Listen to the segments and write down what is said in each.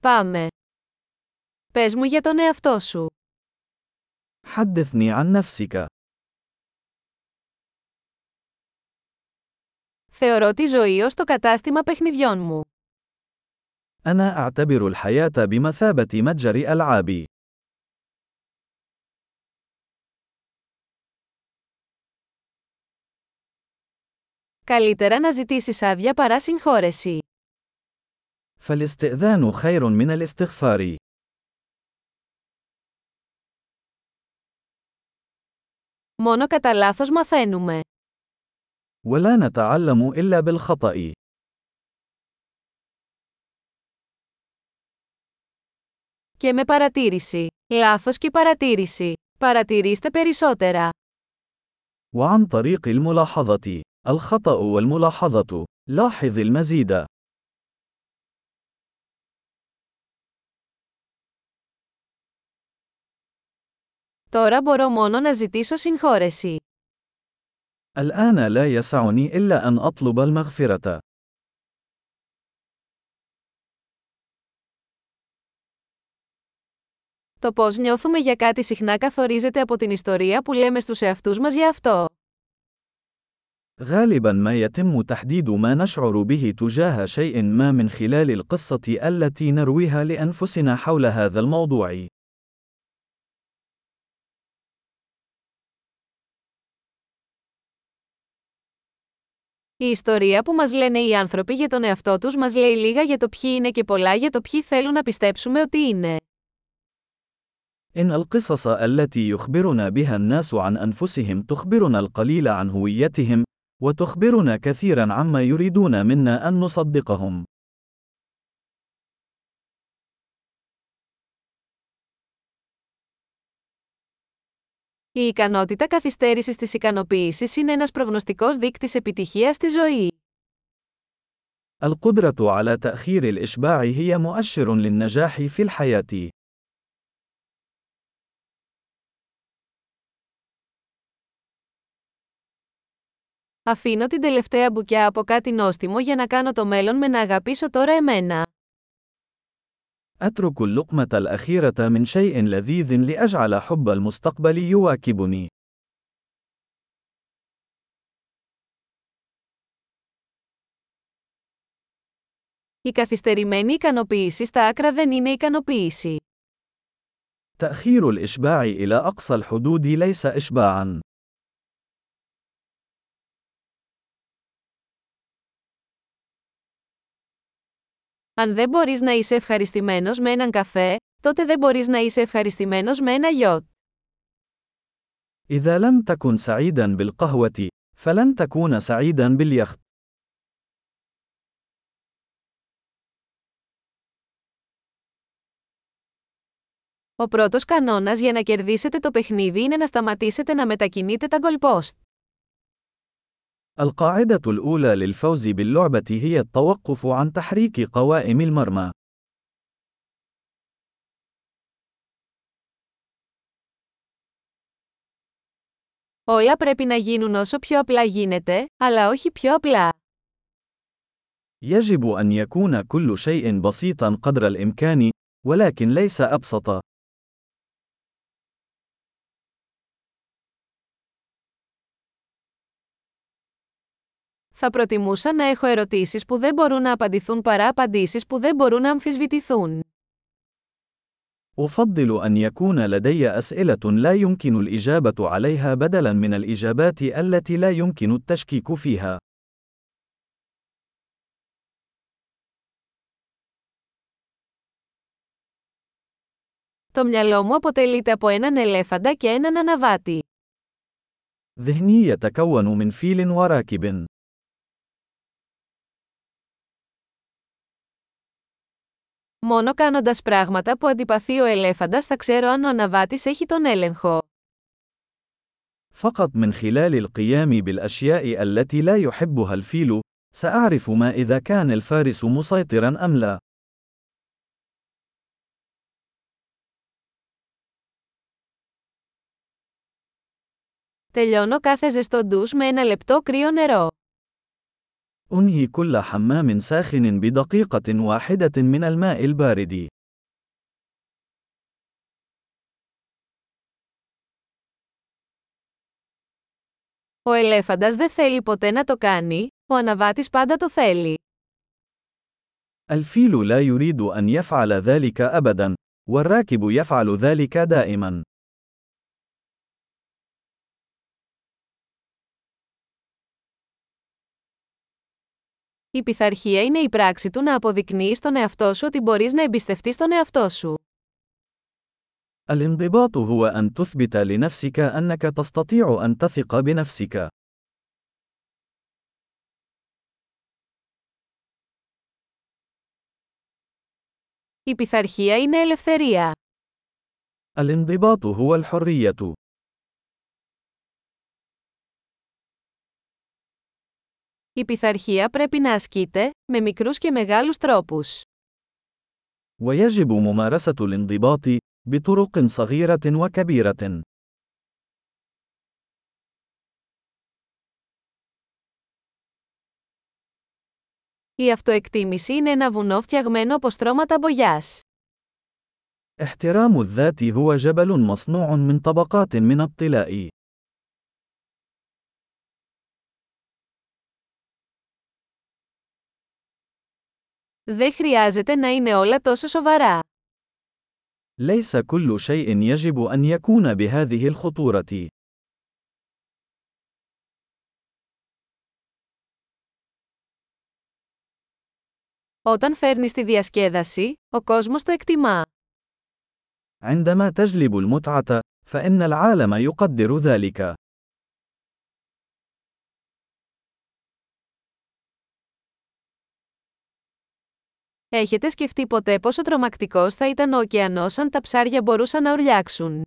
Πάμε. Πες μου για τον εαυτό σου. حدثني عن نفسك. Θεωρώ τη ζωή ως το κατάστημα παιχνιδιών μου. أنا أعتبر الحياة بمثابة متجر ألعاب. Καλύτερα να ζητήσεις άδεια παρά συγχώρεση. فالاستئذان خير من الاستغفار. Μόνο κατά λάθος μαθαίνουμε. ولا نتعلم إلا بالخطأ. Και με παρατήρηση. Λάθος και παρατήρηση. Παρατηρήστε περισσότερα. وعن طريق الملاحظة. الخطأ والملاحظة. لاحظ المزيد. Τώρα μπορώ μόνο να ζητήσω συγχώρεση. الآن لا يسعني إلا أن أطلب المغفرة. Το πώς νιώθουμε για κάτι συχνά καθορίζεται από την ιστορία που λέμε στους εαυτούς μας για αυτό. غالبا ما يتم تحديد ما نشعر به تجاه شيء ما من خلال القصة التي نرويها لأنفسنا حول هذا الموضوع. Η ιστορία που μας λένε οι άνθρωποι για τον εαυτό τους μας λέει λίγα για το ποιοι είναι και πολλά για το ποιοι θέλουν να πιστέψουμε ότι είναι. إن القصص التي يخبرنا بها الناس عن أنفسهم تخبرنا القليل عن هويتهم، وتخبرنا كثيرا عما يريدون منا أن نصدقهم. Η ικανότητα καθυστέρησης της ικανοποίησης είναι ένας προγνωστικός δείκτης επιτυχίας στη ζωή. القدرة على تأخير الإشباع هي مؤشر للنجاح في الحياة. Αφήνω την τελευταία μπουκιά από κάτι νόστιμο για να κάνω το μέλλον με να αγαπήσω τώρα εμένα. أترك اللقمة الأخيرة من شيء لذيذ لأجعل حب المستقبل يواكبني. Η καθυστερημένη ικανοποίηση στα άκρα δεν είναι ικανοποίηση. تأخير الإشباع إلى أقصى الحدود ليس إشباعًا. Αν δεν μπορείς να είσαι ευχαριστημένος με έναν καφέ, τότε δεν μπορείς να είσαι ευχαριστημένος με ένα γιότ. إذا لم تكن سعيدا بالقهوة، فلن تكون سعيدا باليخت. Ο πρώτος κανόνας για να κερδίσετε το παιχνίδι είναι να σταματήσετε να μετακινείτε τα γκολπόστ. القاعدة الأولى للفوز باللعبة هي التوقف عن تحريك قوائم المرمى. Όλα πρέπει να γίνουν όσο πιο απλά γίνεται, αλλά όχι πιο απλά. يجب أن يكون كل شيء بسيطا قدر الإمكان، ولكن ليس أبسط. Θα προτιμούσα να έχω ερωτήσεις που δεν μπορούν να απαντηθούν παρά απαντήσεις που δεν μπορούν να αμφισβητηθούν. أفضل أن يكون لدي أسئلة لا يمكن الإجابة عليها بدلاً من الإجابات التي لا يمكن التشكيك فيها. Το μυαλό μου αποτελείται από έναν ελέφαντα και έναν αναβάτη. ذهني يتكون من فيل وراكب. Μόνο κάνοντα πράγματα που αντιπαθεί ο ελέφαντας θα ξέρω αν ο αναβάτης έχει τον έλεγχο. فقط من خلال القيام بالأشياء التي لا يحبها الفيل، سأعرف ما إذا كان الفارس مسيطرا أم لا. Τελειώνω κάθε ζεστό ντους με ένα λεπτό κρύο νερό. أنهي كل حمام ساخن بدقيقة واحدة من الماء البارد. Ο ελέφαντας δεν θέλει ποτέ να το κάνει, ο αναβάτης πάντα το θέλει. الفيل لا يريد أن يفعل ذلك أبدا، والراكب يفعل ذلك دائما. Η πειθαρχία είναι η πράξη του να αποδεικνύει στον εαυτό σου ότι μπορείς να εμπιστευτείς τον εαυτό σου. الانضباط هو أن تثبت لنفسك أنك تستطيع أن تثق بنفسك. Η πειθαρχία είναι ελευθερία. الانضباط هو الحرية. Η πειθαρχία πρέπει να ασκείται, με μικρούς και μεγάλους τρόπους. ويجب ممارسة الانضباط بطرق صغيرة وكبيرة. Η αυτοεκτίμηση είναι ένα βουνό φτιαγμένο από στρώματα μπογιάς. احترام الذات هو جبل مصنوع من طبقات من الطلاء. Δεν χρειάζεται να είναι όλα τόσο σοβαρά. ليس كل شيء يجب أن يكون بهذه الخطورة. Όταν φέρνεις τη διασκέδαση, ο κόσμος το εκτιμά. عندما تجلب المتعة، فإن العالم يقدر ذلك. Έχετε σκεφτεί ποτέ πόσο τρομακτικός θα ήταν ο ωκεανός αν τα ψάρια μπορούσαν να ουρλιάξουν.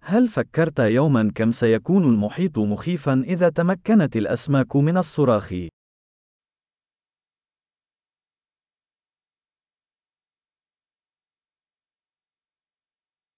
هل فكرت يوما كم سيكون المحيط مخيفا إذا تمكنت الأسماك من الصراخ؟